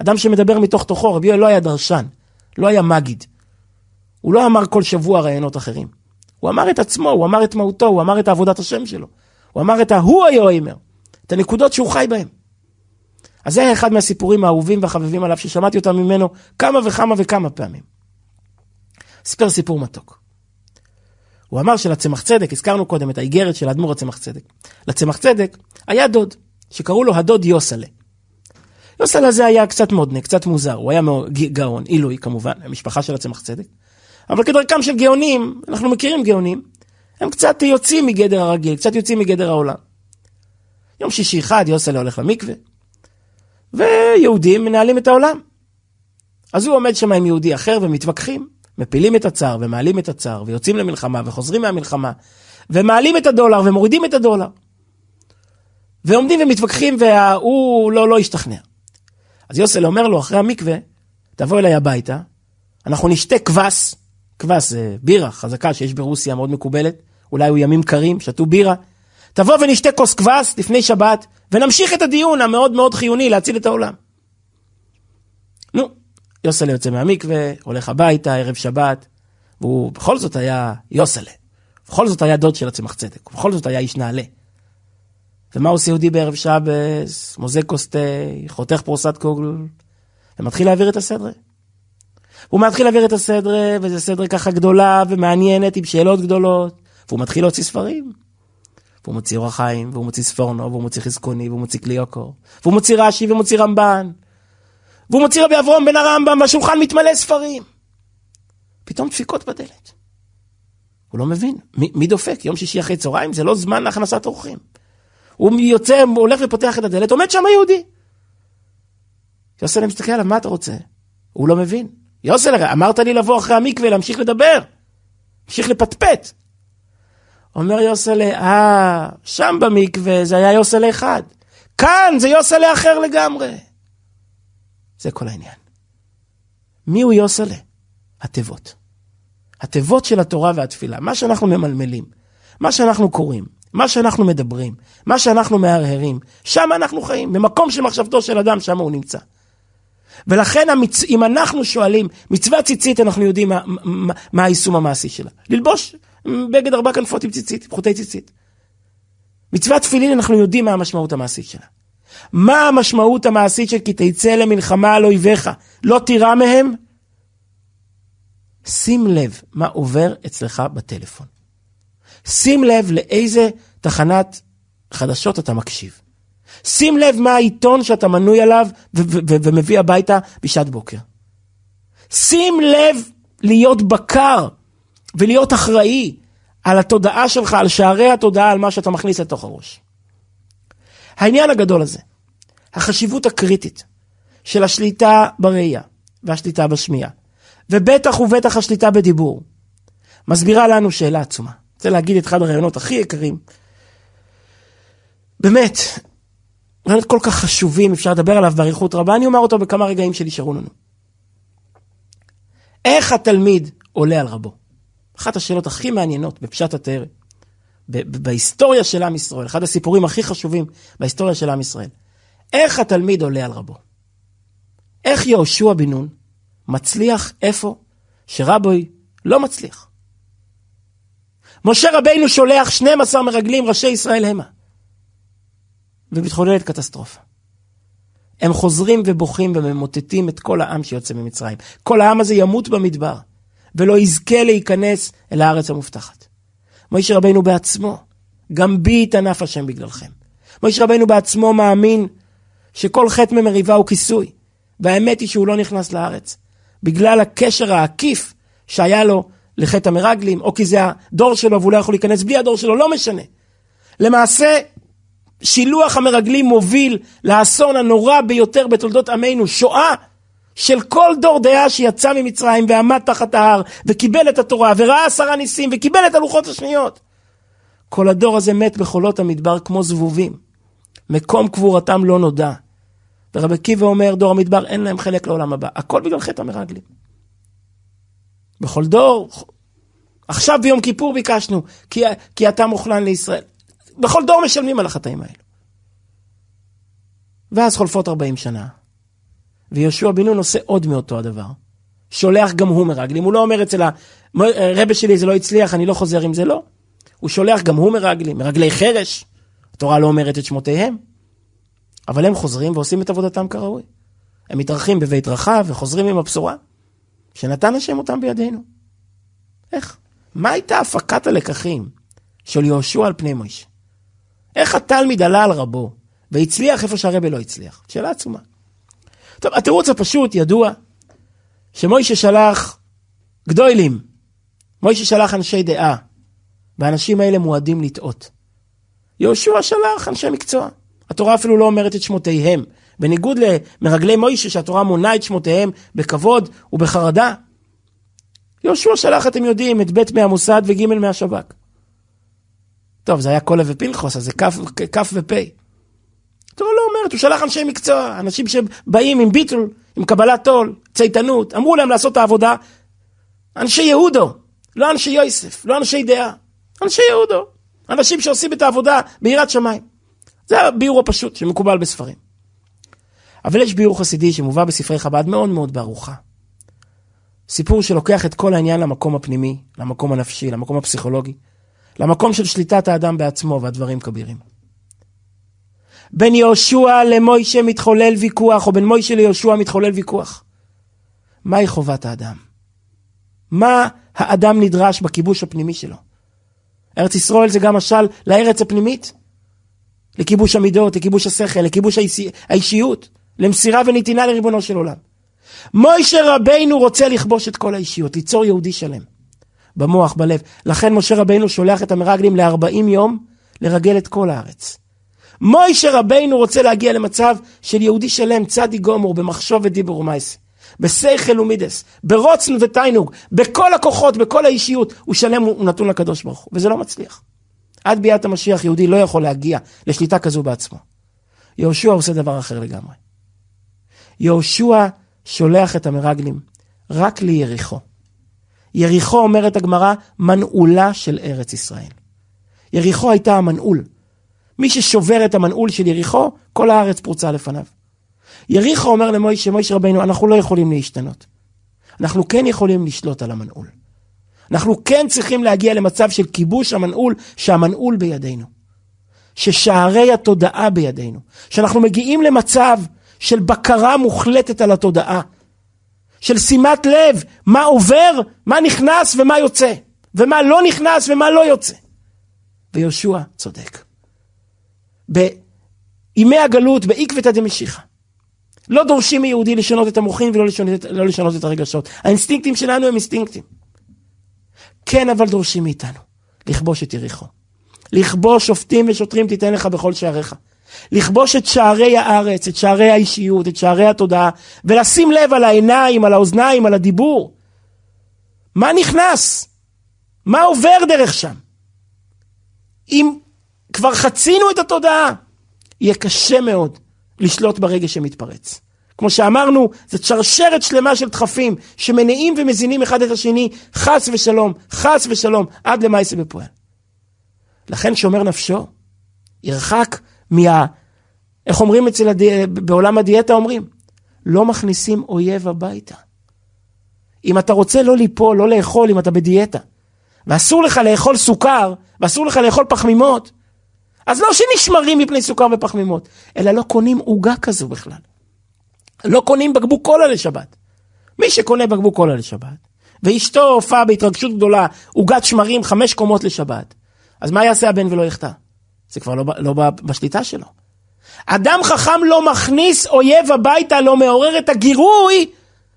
S2: אדם שמדבר מתוך תוכו, רבי יואל לא היה דרשן, לא היה מגיד. הוא לא אמר כל שבוע רעיונות אחרים. הוא אמר את עצמו, הוא אמר את מהותו, הוא אמר את עבודת השם שלו. הוא אמר את ההוא היואימר, את הנקודות שהוא חי בהן. אז זה היה אחד מהסיפורים האהובים והחבבים עליו, ששמעתי אותם ממנו כמה וכמה וכמה פעמים. סיפר סיפור מתוק. הוא אמר שלצמח צדק, הזכרנו קודם את האיגרת של האדמו"ר הצמח צדק. לצמח צדק היה דוד, שקראו לו הדוד יוסלה. יוסל הזה היה קצת מודנה, קצת מוזר, הוא היה גאון, עילוי כמובן, המשפחה של הצמח צדק. אבל כדרכם של גאונים, אנחנו מכירים גאונים, הם קצת יוצאים מגדר הרגיל, קצת יוצאים מגדר העולם. יום שישי אחד יוסל הולך למקווה, ויהודים מנהלים את העולם. אז הוא עומד שם עם יהודי אחר ומתווכחים, מפילים את הצער ומעלים את הצער, ויוצאים למלחמה וחוזרים מהמלחמה, ומעלים את הדולר ומורידים את הדולר. ועומדים ומתווכחים והוא לא, לא השתכנע. אז יוסל אומר לו, אחרי המקווה, תבוא אליי הביתה, אנחנו נשתה כבש, כבש זה בירה חזקה שיש ברוסיה מאוד מקובלת, אולי היו ימים קרים, שתו בירה. תבוא ונשתה כוס כבש לפני שבת, ונמשיך את הדיון המאוד מאוד חיוני להציל את העולם. יוסלה יוצא מהמקווה, הולך הביתה, ערב שבת, והוא בכל זאת היה יוסלה. בכל זאת היה דוד של הצמח צדק, ובכל זאת היה איש נעלה. ומה עושה יהודי בערב שבס? מוזג כוס תה, חותך פרוסת קוגלול, ומתחיל להעביר את הסדרה. הוא מתחיל להעביר את הסדרה, וזו סדרה ככה גדולה ומעניינת עם שאלות גדולות, והוא מתחיל להוציא ספרים. והוא מוציא אורח חיים, והוא מוציא ספורנו, והוא מוציא חזקוני, והוא מוציא קליוקו, והוא מוציא רש"י ומוציא רמב"ן, והוא מוציא רבי אברום בן הרמב"ם, והשולחן מתמלא ספרים. פתאום דפיקות בדלת. הוא לא מבין, מי, מי דופק? יום שישי אחרי צהריים זה לא זמן להכנסת אורחים. הוא יוצא, הוא הולך ופותח את הדלת, עומד שם היהודי. יוסלם מסתכל עליו, מה אתה רוצה? הוא לא מבין. יוסלם, אמרת לי לבוא אחרי המקווה, להמשיך לדבר. להמשיך לפטפט. אומר יוסלה, אה, שם במקווה זה היה יוסלה אחד. כאן זה יוסלה אחר לגמרי. זה כל העניין. מי הוא יוסלה? התיבות. התיבות של התורה והתפילה, מה שאנחנו ממלמלים, מה שאנחנו קוראים, מה שאנחנו מדברים, מה שאנחנו מהרהרים, שם אנחנו חיים, במקום של מחשבתו של אדם, שם הוא נמצא. ולכן המצ... אם אנחנו שואלים, מצווה ציצית, אנחנו יודעים מה, מה, מה היישום המעשי שלה. ללבוש בגד ארבע כנפות עם ציצית, עם חוטי ציצית. מצוות תפילין, אנחנו יודעים מה המשמעות המעשית שלה. מה המשמעות המעשית של כי תצא למלחמה על אויביך, לא תירא מהם? שים לב מה עובר אצלך בטלפון. שים לב לאיזה תחנת חדשות אתה מקשיב. שים לב מה העיתון שאתה מנוי עליו ומביא הביתה בשעת בוקר. שים לב להיות בקר ולהיות אחראי על התודעה שלך, על שערי התודעה, על מה שאתה מכניס לתוך הראש. העניין הגדול הזה, החשיבות הקריטית של השליטה בראייה והשליטה בשמיעה, ובטח ובטח השליטה בדיבור, מסבירה לנו שאלה עצומה. אני רוצה להגיד את אחד הרעיונות הכי יקרים. באמת, רעיונות כל כך חשובים, אפשר לדבר עליו באריכות רבה, אני אומר אותו בכמה רגעים שנשארו לנו. איך התלמיד עולה על רבו? אחת השאלות הכי מעניינות בפשט התאר, בהיסטוריה של עם ישראל, אחד הסיפורים הכי חשובים בהיסטוריה של עם ישראל. איך התלמיד עולה על רבו? איך יהושע בן נון מצליח איפה שרבוי לא מצליח? משה רבינו שולח 12 מרגלים, ראשי ישראל המה. ומתחוללת קטסטרופה. הם חוזרים ובוכים וממוטטים את כל העם שיוצא ממצרים. כל העם הזה ימות במדבר, ולא יזכה להיכנס אל הארץ המובטחת. מוישה רבינו בעצמו, גם בי יתענף השם בגללכם. מוישה רבינו בעצמו מאמין שכל חטא ממריבה הוא כיסוי, והאמת היא שהוא לא נכנס לארץ, בגלל הקשר העקיף שהיה לו לחטא המרגלים, או כי זה הדור שלו והוא לא יכול להיכנס בלי הדור שלו, לא משנה. למעשה, שילוח המרגלים מוביל לאסון הנורא ביותר בתולדות עמנו, שואה של כל דור דעה שיצא ממצרים ועמד תחת ההר וקיבל את התורה וראה עשרה ניסים וקיבל את הלוחות השניות. כל הדור הזה מת בחולות המדבר כמו זבובים. מקום קבורתם לא נודע. ורבי עקיבא אומר, דור המדבר אין להם חלק לעולם הבא. הכל בגלל חטא המרגלים. בכל דור, עכשיו ביום כיפור ביקשנו, כי, כי אתה מוכלן לישראל. בכל דור משלמים על החטאים האלו. ואז חולפות 40 שנה, ויהושע בן נון עושה עוד מאותו הדבר. שולח גם הוא מרגלים, הוא לא אומר אצל הרבה שלי זה לא הצליח, אני לא חוזר עם זה, לא. הוא שולח גם הוא מרגלים, מרגלי חרש, התורה לא אומרת את שמותיהם, אבל הם חוזרים ועושים את עבודתם כראוי. הם מתארחים בבית רחב וחוזרים עם הבשורה, שנתן השם אותם בידינו. איך? מה הייתה הפקת הלקחים של יהושע על פני מוישה? איך התלמיד עלה על רבו והצליח איפה שהרבה לא הצליח? שאלה עצומה. טוב, התירוץ הפשוט, ידוע, שמוישה שלח גדולים, מוישה שלח אנשי דעה, והאנשים האלה מועדים לטעות. יהושע שלח אנשי מקצוע. התורה אפילו לא אומרת את שמותיהם. בניגוד למרגלי מוישה שהתורה מונה את שמותיהם בכבוד ובחרדה. יהושע שלח, אתם יודעים, את ב' מהמוסד וג' מהשב"כ. טוב, זה היה קולה ופנחוס, אז זה כ' ופ'. התורה לא אומרת, הוא שלח אנשי מקצוע, אנשים שבאים עם ביטול, עם קבלת עול, צייתנות, אמרו להם לעשות את העבודה. אנשי יהודו, לא אנשי יוסף, לא אנשי דעה, אנשי יהודו. אנשים שעושים את העבודה ביראת שמיים. זה הביאור הפשוט שמקובל בספרים. אבל יש ביאור חסידי שמובא בספרי חב"ד מאוד מאוד בארוחה. סיפור שלוקח את כל העניין למקום הפנימי, למקום הנפשי, למקום הפסיכולוגי, למקום של שליטת האדם בעצמו והדברים כבירים. בין יהושע למוישה מתחולל ויכוח, או בין מוישה ליהושע מתחולל ויכוח. מהי חובת האדם? מה האדם נדרש בכיבוש הפנימי שלו? ארץ ישראל זה גם משל לארץ הפנימית, לכיבוש המידות, לכיבוש השכל, לכיבוש האישיות, למסירה ונתינה לריבונו של עולם. מוישה רבינו רוצה לכבוש את כל האישיות, ליצור יהודי שלם. במוח, בלב. לכן משה רבינו שולח את המרגלים ל-40 יום לרגל את כל הארץ. מוישה רבינו רוצה להגיע למצב של יהודי שלם, צדי גומור, במחשוב ודיבור ומייס. בשכל ומידס, ברוצן ותיינוג, בכל הכוחות, בכל האישיות, הוא שלם, הוא נתון לקדוש ברוך הוא, וזה לא מצליח. עד ביאת המשיח יהודי לא יכול להגיע לשליטה כזו בעצמו. יהושע עושה דבר אחר לגמרי. יהושע שולח את המרגלים רק ליריחו. יריחו, אומרת הגמרא, מנעולה של ארץ ישראל. יריחו הייתה המנעול. מי ששובר את המנעול של יריחו, כל הארץ פרוצה לפניו. יריחו אומר למוישה, מוישה רבינו, אנחנו לא יכולים להשתנות. אנחנו כן יכולים לשלוט על המנעול. אנחנו כן צריכים להגיע למצב של כיבוש המנעול, שהמנעול בידינו. ששערי התודעה בידינו. שאנחנו מגיעים למצב של בקרה מוחלטת על התודעה. של שימת לב, מה עובר, מה נכנס ומה יוצא. ומה לא נכנס ומה לא יוצא. ויהושע צודק. בימי הגלות, בעקבתא דמשיחא. לא דורשים מיהודי לשנות את המוחין ולא לשנות, לא לשנות את הרגשות. האינסטינקטים שלנו הם אינסטינקטים. כן, אבל דורשים מאיתנו לכבוש את יריחו. לכבוש שופטים ושוטרים תיתן לך בכל שעריך. לכבוש את שערי הארץ, את שערי האישיות, את שערי התודעה, ולשים לב על העיניים, על האוזניים, על הדיבור. מה נכנס? מה עובר דרך שם? אם כבר חצינו את התודעה, יהיה קשה מאוד לשלוט ברגש שמתפרץ. כמו שאמרנו, זאת שרשרת שלמה של דחפים שמניעים ומזינים אחד את השני, חס ושלום, חס ושלום, עד למעשה בפועל. לכן שומר נפשו, ירחק מה... איך אומרים אצל הדי... בעולם הדיאטה אומרים? לא מכניסים אויב הביתה. אם אתה רוצה לא ליפול, לא לאכול, אם אתה בדיאטה, ואסור לך לאכול סוכר, ואסור לך לאכול פחמימות, אז לא שנשמרים מפני סוכר ופחמימות, אלא לא קונים עוגה כזו בכלל. לא קונים בקבוק קולה לשבת. מי שקונה בקבוק קולה לשבת, ואשתו הופעה בהתרגשות גדולה, עוגת שמרים חמש קומות לשבת, אז מה יעשה הבן ולא יחטא? זה כבר לא, לא בשליטה שלו. אדם חכם לא מכניס אויב הביתה, לא מעורר את הגירוי,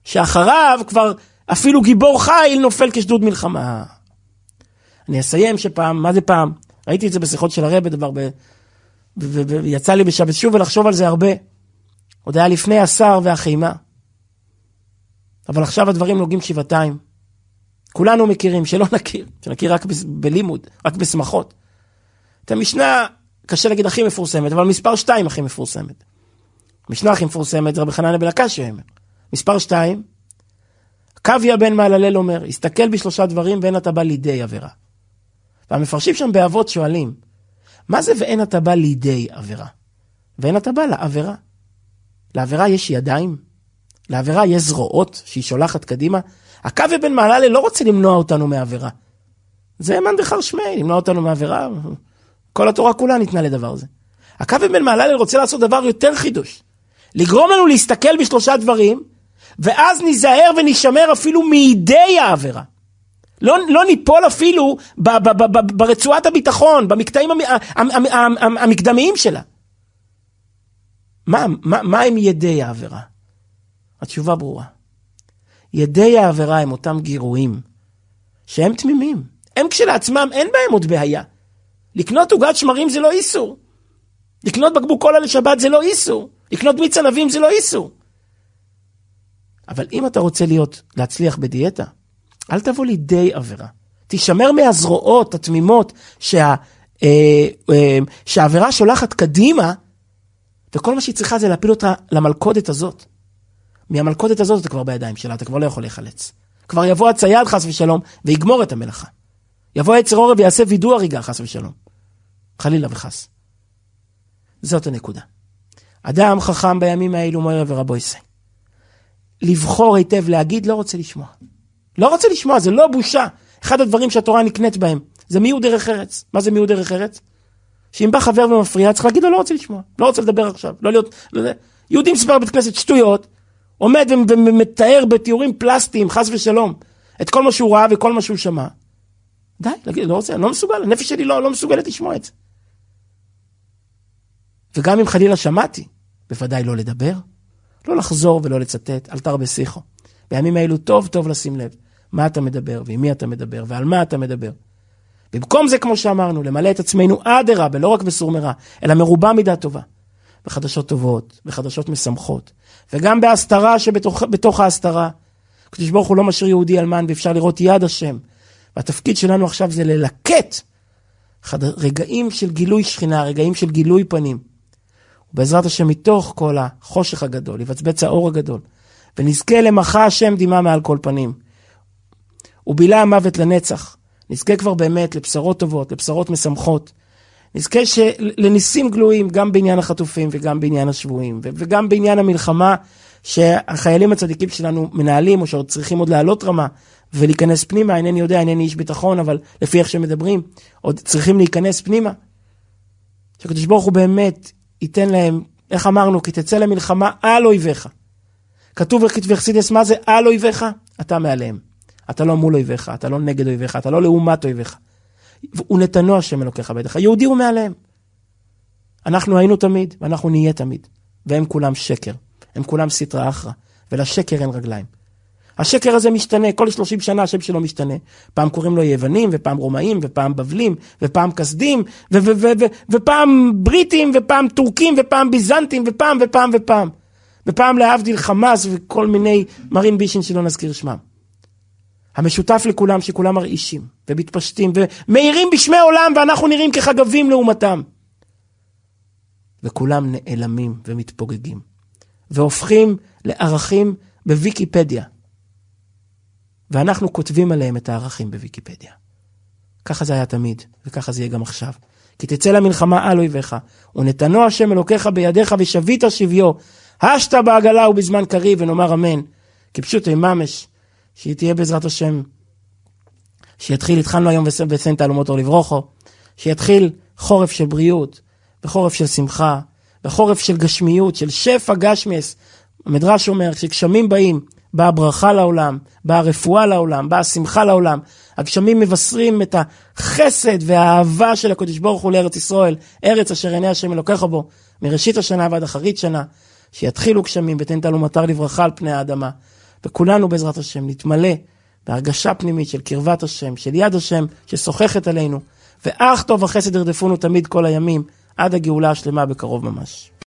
S2: שאחריו כבר אפילו גיבור חיל נופל כשדוד מלחמה. אני אסיים שפעם, מה זה פעם? ראיתי את זה בשיחות של הרבי דבר, ויצא לי בשבת שוב ולחשוב על זה הרבה. עוד היה לפני השר והחימה. אבל עכשיו הדברים נוגעים שבעתיים. כולנו מכירים, שלא נכיר, שנכיר רק בלימוד, רק בשמחות. את המשנה, קשה להגיד הכי מפורסמת, אבל מספר שתיים הכי מפורסמת. המשנה הכי מפורסמת זה רבי חנניה בן הקשי אומר. מספר שתיים, קוויה בן מעללל אומר, הסתכל בשלושה דברים ואין אתה בא לידי עבירה. והמפרשים שם באבות שואלים, מה זה ואין אתה בא לידי עבירה? ואין אתה בא לעבירה. לעבירה יש ידיים, לעבירה יש זרועות שהיא שולחת קדימה. הקוויה בן מעללל לא רוצה למנוע אותנו מעבירה. זה מאן דחר שמי, למנוע אותנו מעבירה. כל התורה כולה ניתנה לדבר זה. הקוויה בן מעללל רוצה לעשות דבר יותר חידוש. לגרום לנו להסתכל בשלושה דברים, ואז ניזהר ונשמר אפילו מידי העבירה. לא, לא ניפול אפילו ב, ב, ב, ב, ברצועת הביטחון, במקטעים המ, המ, המ, המקדמיים שלה. מה, מה, מה הם ידי העבירה? התשובה ברורה. ידי העבירה הם אותם גירויים שהם תמימים. הם כשלעצמם, אין בהם עוד בעיה. לקנות עוגת שמרים זה לא איסור. לקנות בקבוק קולה לשבת זה לא איסור. לקנות מיץ ענבים זה לא איסור. אבל אם אתה רוצה להיות, להצליח בדיאטה, אל תבוא לידי עבירה. תישמר מהזרועות התמימות שה, אה, אה, שהעבירה שולחת קדימה, וכל מה שהיא צריכה זה להפיל אותה למלכודת הזאת. מהמלכודת הזאת אתה כבר בידיים שלה, אתה כבר לא יכול להיחלץ. כבר יבוא הצייד חס ושלום ויגמור את המלאכה. יבוא היצר עורב ויעשה וידוא הריגה חס ושלום. חלילה וחס. זאת הנקודה. אדם חכם בימים האלו מויר ורבו יעשה. לבחור היטב להגיד לא רוצה לשמוע. לא רוצה לשמוע, זה לא בושה. אחד הדברים שהתורה נקנית בהם, זה מיהו דרך ארץ. מה זה מיהו דרך ארץ? שאם בא חבר ומפריע, צריך להגיד לו, לא רוצה לשמוע, לא רוצה לדבר עכשיו, לא להיות... לא, יהודי מספר בית כנסת שטויות, עומד ומתאר בתיאורים פלסטיים, חס ושלום, את כל מה שהוא ראה וכל מה שהוא שמע. די, להגיד, לא רוצה, אני לא מסוגל, הנפש שלי לא, לא מסוגלת לשמוע את זה. וגם אם חלילה שמעתי, בוודאי לא לדבר, לא לחזור ולא לצטט, אל תרבה שיחו. בימים האלו טוב טוב לשים לב מה אתה מדבר, ועם מי אתה מדבר, ועל מה אתה מדבר. במקום זה, כמו שאמרנו, למלא את עצמנו אדרבה, ולא רק בסור מרע, אלא מרובה מידה טובה. בחדשות טובות, בחדשות משמחות, וגם בהסתרה שבתוך ההסתרה. הקדוש ברוך הוא לא משאיר יהודי אלמן, ואפשר לראות יד השם. והתפקיד שלנו עכשיו זה ללקט רגעים של גילוי שכינה, רגעים של גילוי פנים. ובעזרת השם, מתוך כל החושך הגדול, יבצבץ האור הגדול, ונזכה למחה השם דמעה מעל כל פנים. ובילה המוות לנצח. נזכה כבר באמת לבשרות טובות, לבשרות משמחות. נזכה של... לניסים גלויים גם בעניין החטופים וגם בעניין השבויים וגם בעניין המלחמה שהחיילים הצדיקים שלנו מנהלים או שעוד צריכים עוד לעלות רמה ולהיכנס פנימה, אינני יודע, אינני איש ביטחון, אבל לפי איך שמדברים, עוד צריכים להיכנס פנימה. שהקדוש ברוך הוא באמת ייתן להם, איך אמרנו, כי תצא למלחמה על אויביך. כתוב בכתבי חסידס, מה זה על אויביך? אתה מעליהם. אתה לא מול אויביך, אתה לא נגד אויביך, אתה לא לעומת אויביך. ונתנו השם אלוקיך בידיך. יהודי הוא מעליהם. אנחנו היינו תמיד, ואנחנו נהיה תמיד. והם כולם שקר. הם כולם סטרא אחרא, ולשקר אין רגליים. השקר הזה משתנה, כל 30 שנה השם שלו משתנה. פעם קוראים לו יוונים, ופעם רומאים, ופעם בבלים, ופעם כסדים, ופעם בריטים, ופעם טורקים, ופעם ביזנטים, ופעם ופעם ופעם. ופעם להבדיל חמאס וכל מיני מרין בישין שלא נזכיר שמם. המשותף לכולם שכולם מרעישים ומתפשטים ומאירים בשמי עולם ואנחנו נראים כחגבים לעומתם. וכולם נעלמים ומתפוגגים והופכים לערכים בוויקיפדיה. ואנחנו כותבים עליהם את הערכים בוויקיפדיה. ככה זה היה תמיד, וככה זה יהיה גם עכשיו. כי תצא למלחמה על אויביך, ונתנו השם אלוקיך בידיך ושבית שביו, השת בעגלה ובזמן קריב, ונאמר אמן. כפשוטי ממש, שהיא תהיה בעזרת השם, שיתחיל, התחלנו היום בסן תעלומות אור לברוכו, שיתחיל חורף של בריאות, וחורף של שמחה, וחורף של גשמיות, של שפע גשמיאס. המדרש אומר, כשגשמים באים, באה ברכה לעולם, באה רפואה לעולם, באה שמחה לעולם. הגשמים מבשרים את החסד והאהבה של הקדוש ברוך הוא לארץ ישראל, ארץ אשר עיני השם אלוקיך בו, מראשית השנה ועד אחרית שנה, שיתחילו גשמים ותן תלו מטר לברכה על פני האדמה. וכולנו בעזרת השם נתמלא בהרגשה פנימית של קרבת השם, של יד השם ששוחחת עלינו, ואך טוב החסד ירדפונו תמיד כל הימים, עד הגאולה השלמה בקרוב ממש.